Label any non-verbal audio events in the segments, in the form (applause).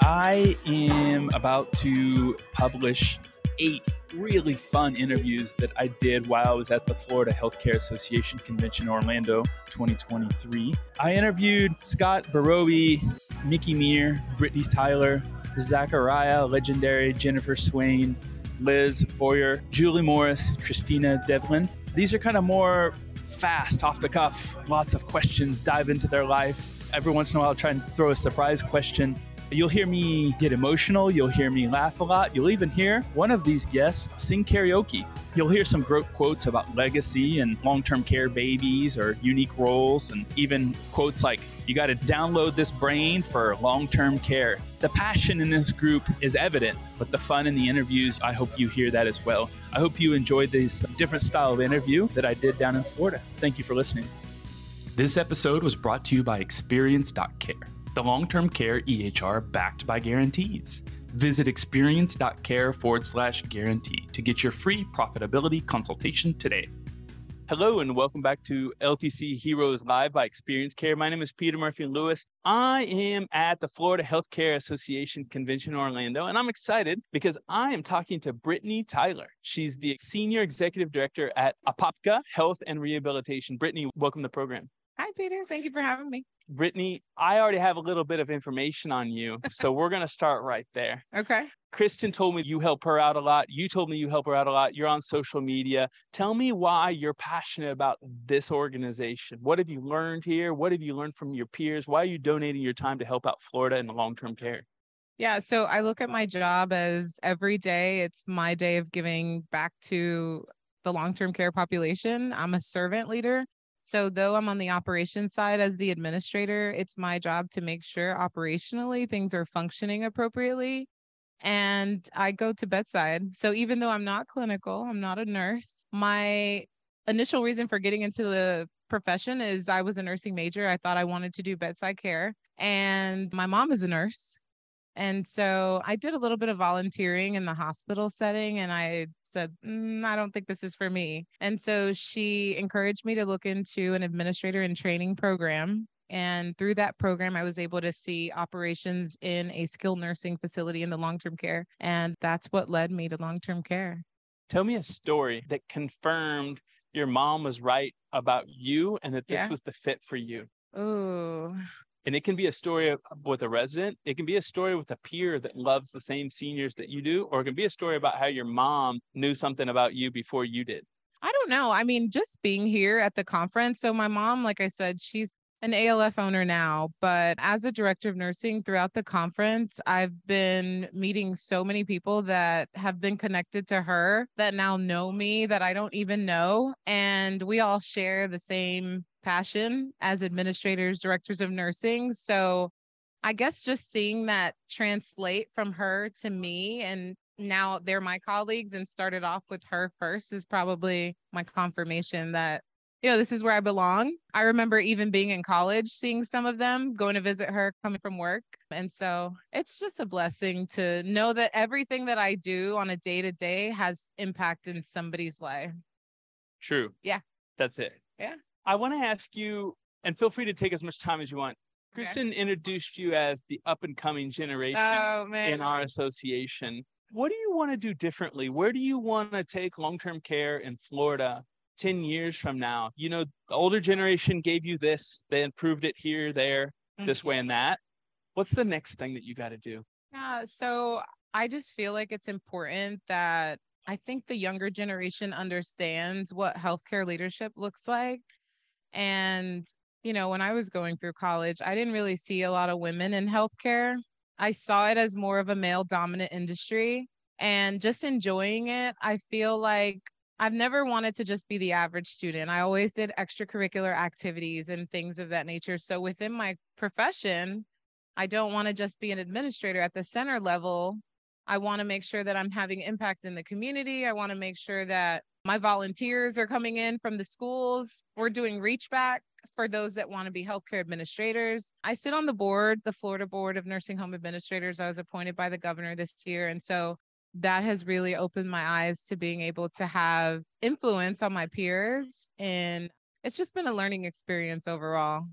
I am about to publish eight really fun interviews that I did while I was at the Florida Healthcare Association Convention Orlando 2023. I interviewed Scott Borowy, Mickey Meir, Brittney Tyler, Zachariah, legendary Jennifer Swain, Liz Boyer, Julie Morris, Christina Devlin. These are kind of more fast, off the cuff, lots of questions, dive into their life. Every once in a while, I'll try and throw a surprise question You'll hear me get emotional. You'll hear me laugh a lot. You'll even hear one of these guests sing karaoke. You'll hear some great quotes about legacy and long term care babies or unique roles, and even quotes like, You got to download this brain for long term care. The passion in this group is evident, but the fun in the interviews, I hope you hear that as well. I hope you enjoyed this different style of interview that I did down in Florida. Thank you for listening. This episode was brought to you by Experience.care the long term care EHR backed by guarantees. Visit experience.care forward slash guarantee to get your free profitability consultation today. Hello and welcome back to LTC Heroes Live by Experience Care. My name is Peter Murphy Lewis. I am at the Florida Healthcare Association Convention in Orlando, and I'm excited because I am talking to Brittney Tyler. She's the Senior Executive Director at Apopka Health and Rehabilitation. Brittney, welcome to the program. Hi, Peter. Thank you for having me. Brittney, I already have a little bit of information on you. (laughs) So we're going to start right there. Okay. Kristen told me you help her out a lot. You told me you help her out a lot. You're on social media. Tell me why you're passionate about this organization. What have you learned here? What have you learned from your peers? Why are you donating your time to help out Florida in the long term care? Yeah, so I look at my job as every day, it's my day of giving back to the long term care population. I'm a servant leader. So, though I'm on the operations side as the administrator, it's my job to make sure operationally things are functioning appropriately. And I go to bedside. So, even though I'm not clinical, I'm not a nurse, my initial reason for getting into the profession is I was a nursing major. I thought I wanted to do bedside care. And my mom is a nurse. And so I did a little bit of volunteering in the hospital setting and I said, mm, I don't think this is for me. And so she encouraged me to look into an administrator and training program. And through that program, I was able to see operations in a skilled nursing facility in the long term care. And that's what led me to long term care. Tell me a story that confirmed your mom was right about you and that this yeah. was the fit for you. Oh, and it can be a story uh, with a resident it can be a story with a peer that loves the same seniors that you do or it can be a story about how your mom knew something about you before you did i don't know i mean just being here at the conference so my mom like i said she's an ALF owner now, but as a director of nursing throughout the conference, I've been meeting so many people that have been connected to her that now know me that I don't even know. And we all share the same passion as administrators, directors of nursing. So I guess just seeing that translate from her to me and now they're my colleagues and started off with her first is probably my confirmation that you know this is where I belong. I remember even being in college seeing some of them going to visit her coming from work and so it's just a blessing to know that everything that I do on a day to day has impact in somebody's life. True. Yeah. That's it. Yeah. I want to ask you, and feel free to take as much time as you want. Okay. Kristen introduced you as the up and coming generation oh, in our association. What do you want to do differently? Where do you want to take long term care in Florida 10 years from now? You know, the older generation gave you this, they improved it here, there, mm-hmm. this way, and that. What's the next thing that you got to do? Yeah, so I just feel like it's important that I think the younger generation understands what healthcare leadership looks like and, you know, when I was going through college, I didn't really see a lot of women in healthcare. I saw it as more of a male dominant industry and just enjoying it. I feel like I've never wanted to just be the average student. I always did extracurricular activities and things of that nature. So within my profession, I don't want to just be an administrator at the center level. I want to make sure that I'm having impact in the community. I want to make sure that my volunteers are coming in from the schools. We're doing reach back for those that want to be healthcare administrators. I sit on the board, the Florida Board of Nursing Home Administrators. I was appointed by the governor this year. And so that has really opened my eyes to being able to have influence on my peers. And it's just been a learning experience overall.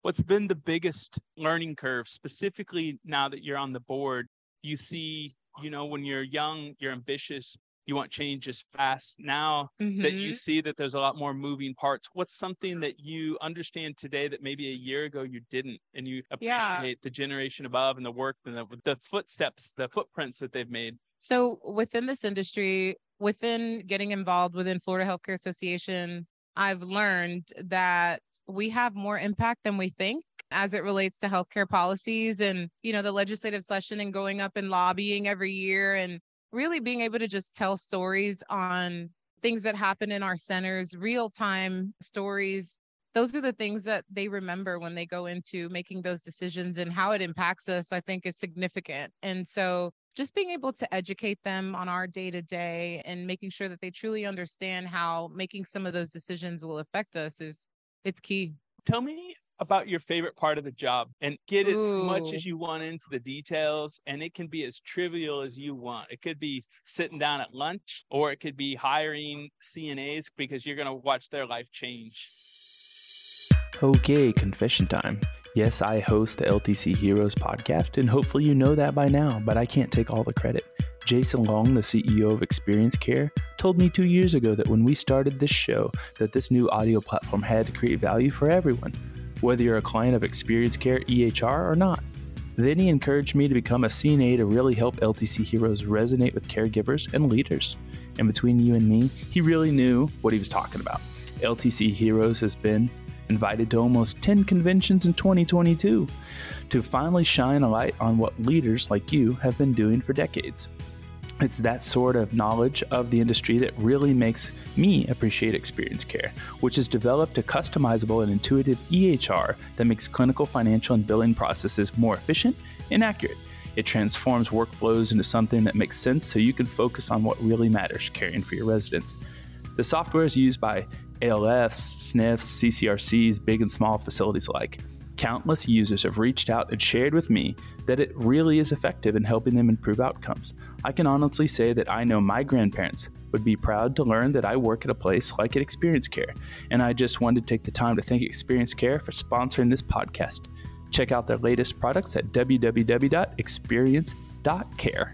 What's been the biggest learning curve, specifically now that you're on the board? You see, you know, when you're young, you're ambitious, you want change as fast. Now mm-hmm. that you mm-hmm. see that there's a lot more moving parts, what's something that you understand today that maybe a year ago you didn't, and you appreciate yeah. the generation above and the work and the, the footsteps, the footprints that they've made? So within this industry, within getting involved within Florida Healthcare Association, I've learned that we have more impact than we think as it relates to healthcare policies and you know the legislative session and going up and lobbying every year and really being able to just tell stories on things that happen in our centers, real time stories. Those are the things that they remember when they go into making those decisions and how it impacts us, I think is significant. And so just being able to educate them on our day to day and making sure that they truly understand how making some of those decisions will affect us is it's key. Tell me about your favorite part of the job and get as Ooh. much as you want into the details and it can be as trivial as you want. It could be sitting down at lunch or it could be hiring cnas because you're going to watch their life change. Okay confession time. Yes i host the ltc heroes podcast and hopefully you know that by now but i can't take all the credit. Jason Long, the CEO of Experience Care, told me 2 years ago that when we started this show that this new audio platform had to create value for everyone whether you're a client of Experience Care EHR or not. Then he encouraged me to become a CNA to really help LTC heroes resonate with caregivers and leaders. And between you and me, he really knew what he was talking about. LTC Heroes has been invited to almost 10 conventions in 2022 to finally shine a light on what leaders like you have been doing for decades. It's that sort of knowledge of the industry that really makes me appreciate experience care, which has developed a customizable and intuitive EHR that makes clinical, financial, and billing processes more efficient and accurate. It transforms workflows into something that makes sense so you can focus on what really matters caring for your residents. The software is used by ALFs, SNFs, CCRCs, big and small facilities alike. Countless users have reached out and shared with me that it really is effective in helping them improve outcomes. I can honestly say that I know my grandparents would be proud to learn that I work at a place like at Experience Care, and I just wanted to take the time to thank Experience Care for sponsoring this podcast. Check out their latest products at www.experience.care.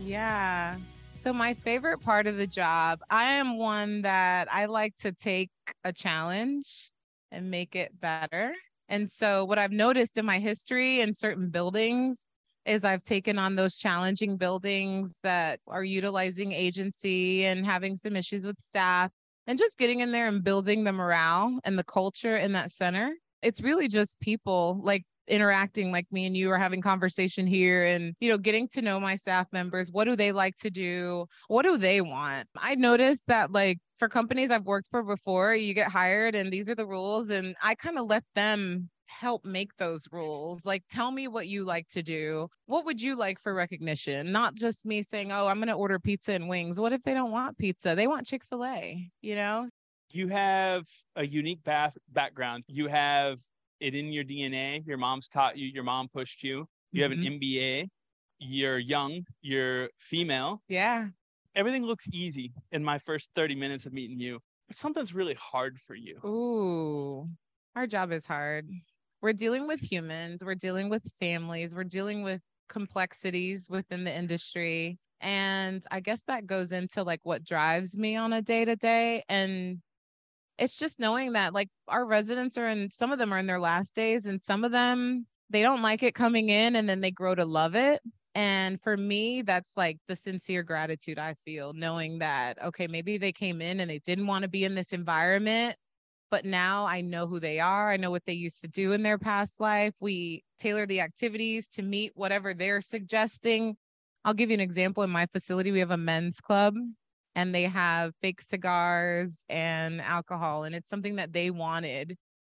Yeah. So, my favorite part of the job, I am one that I like to take a challenge and make it better. And so, what I've noticed in my history in certain buildings is I've taken on those challenging buildings that are utilizing agency and having some issues with staff and just getting in there and building the morale and the culture in that center. It's really just people like interacting like me and you are having conversation here and you know getting to know my staff members what do they like to do? What do they want? I noticed that like for companies i've worked for before you get hired and these are the rules and i kind of let them help make those rules. Like tell me what you like to do. What would you like for recognition? Not just me saying oh i'm going to order pizza and wings. What if they don't want pizza? They want chick-fil-a you know? You have a unique bath background. You have it in your DNA. Your mom's taught you, your mom pushed you. You mm-hmm. have an MBA. Mm-hmm. You're young, you're female. Yeah. Everything looks easy in my first 30 minutes of meeting you, but something's really hard for you. Ooh, our job is hard. We're dealing with humans, we're dealing with families, we're dealing with complexities within the industry. And I guess that goes into like what drives me on a day to day. And it's just knowing that like our residents are in some of them are in their last days and some of them they don't like it coming in and then they grow to love it. And for me that's like the sincere gratitude i feel knowing that okay maybe they came in and they didn't want to be in this environment but now i know who they are. I know what they used to do in their past life. We tailor the activities to meet whatever they're suggesting. I'll give you an example. In my facility we have a men's club and they have fake cigars and alcohol and it's something that they wanted.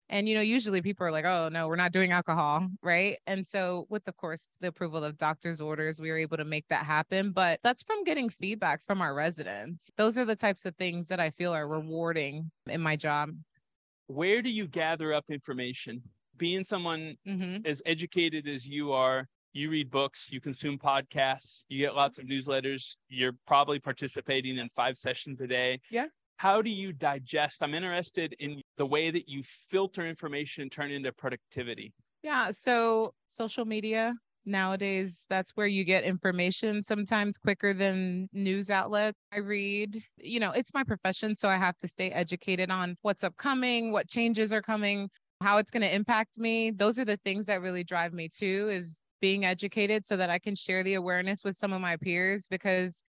And you know usually people are like oh no we're not doing alcohol right? And so with of course the approval of doctor's orders we were able to make that happen but that's from getting feedback from our residents. Those are the types of things that i feel are rewarding in my job. Where do you gather up information? Being someone mm-hmm. as educated as you are you read books, you consume podcasts, you get lots of newsletters, you're probably participating in five sessions a day. Yeah. How do you digest? I'm interested in the way that you filter information and turn into productivity? Yeah. So social media nowadays, that's where you get information sometimes quicker than news outlets. I read, you know, it's my profession. So I have to stay educated on what's upcoming, what changes are coming, how it's going to impact me. Those are the things that really drive me too, is being educated so that I can share the awareness with some of my peers because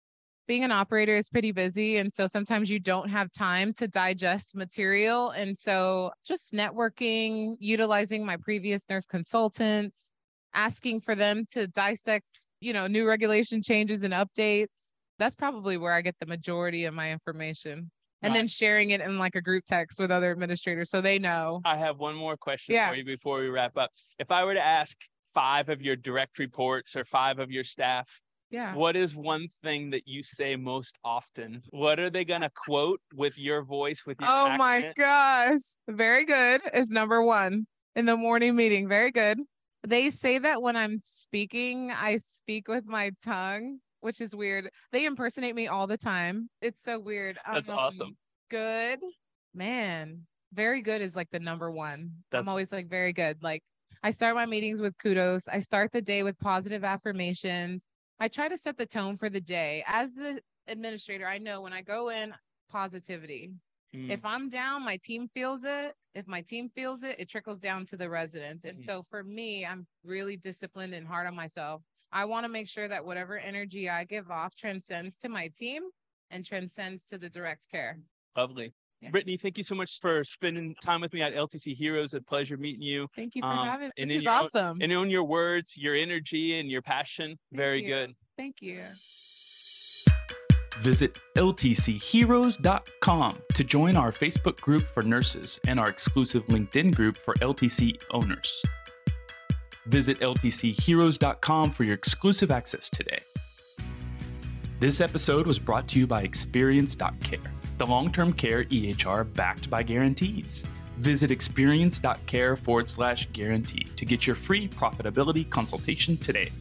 being an operator is pretty busy. And so sometimes you don't have time to digest material. And so just networking, utilizing my previous nurse consultants, asking for them to dissect, you know, new regulation changes and updates. That's probably where I get the majority of my information. And then sharing it in like a group text with other administrators so they know. I have one more question Yeah. for you before we wrap up. If I were to ask five of your direct reports or five of your staff, Yeah. what is one thing that you say most often? What are they going to quote with your voice, with your Oh my gosh. Very good is number one in the morning meeting. Very good. They say that when I'm speaking, I speak with my tongue, which is weird. They impersonate me all the time. It's so weird. That's Um, awesome. Good. Man, very good is like the number one. That's- I'm always like, very good. Like, I start my meetings with kudos. I start the day with positive affirmations. I try to set the tone for the day. As the administrator, I know when I go in, positivity. Mm, If I'm down, my team feels it. If my team feels it, it trickles down to the residents. And Mhm. so for me, I'm really disciplined and hard on myself. I want to make sure that whatever energy I give off transcends to my team and transcends to the direct care. lovely. Yeah. Brittney, thank you so much for spending time with me at LTC Heroes. A pleasure meeting you. Thank you for Um, having me. and This is your own- awesome. And on your words, your energy, and your passion, very you. good. Thank you. Visit ltcheroes.com to join our Facebook group for nurses and our exclusive LinkedIn group for LTC owners. Visit ltcheroes.com for your exclusive access today. This episode was brought to you by Experience.care, the long term care EHR backed by guarantees. Visit experience.care forward slash guarantee to get your free profitability consultation today.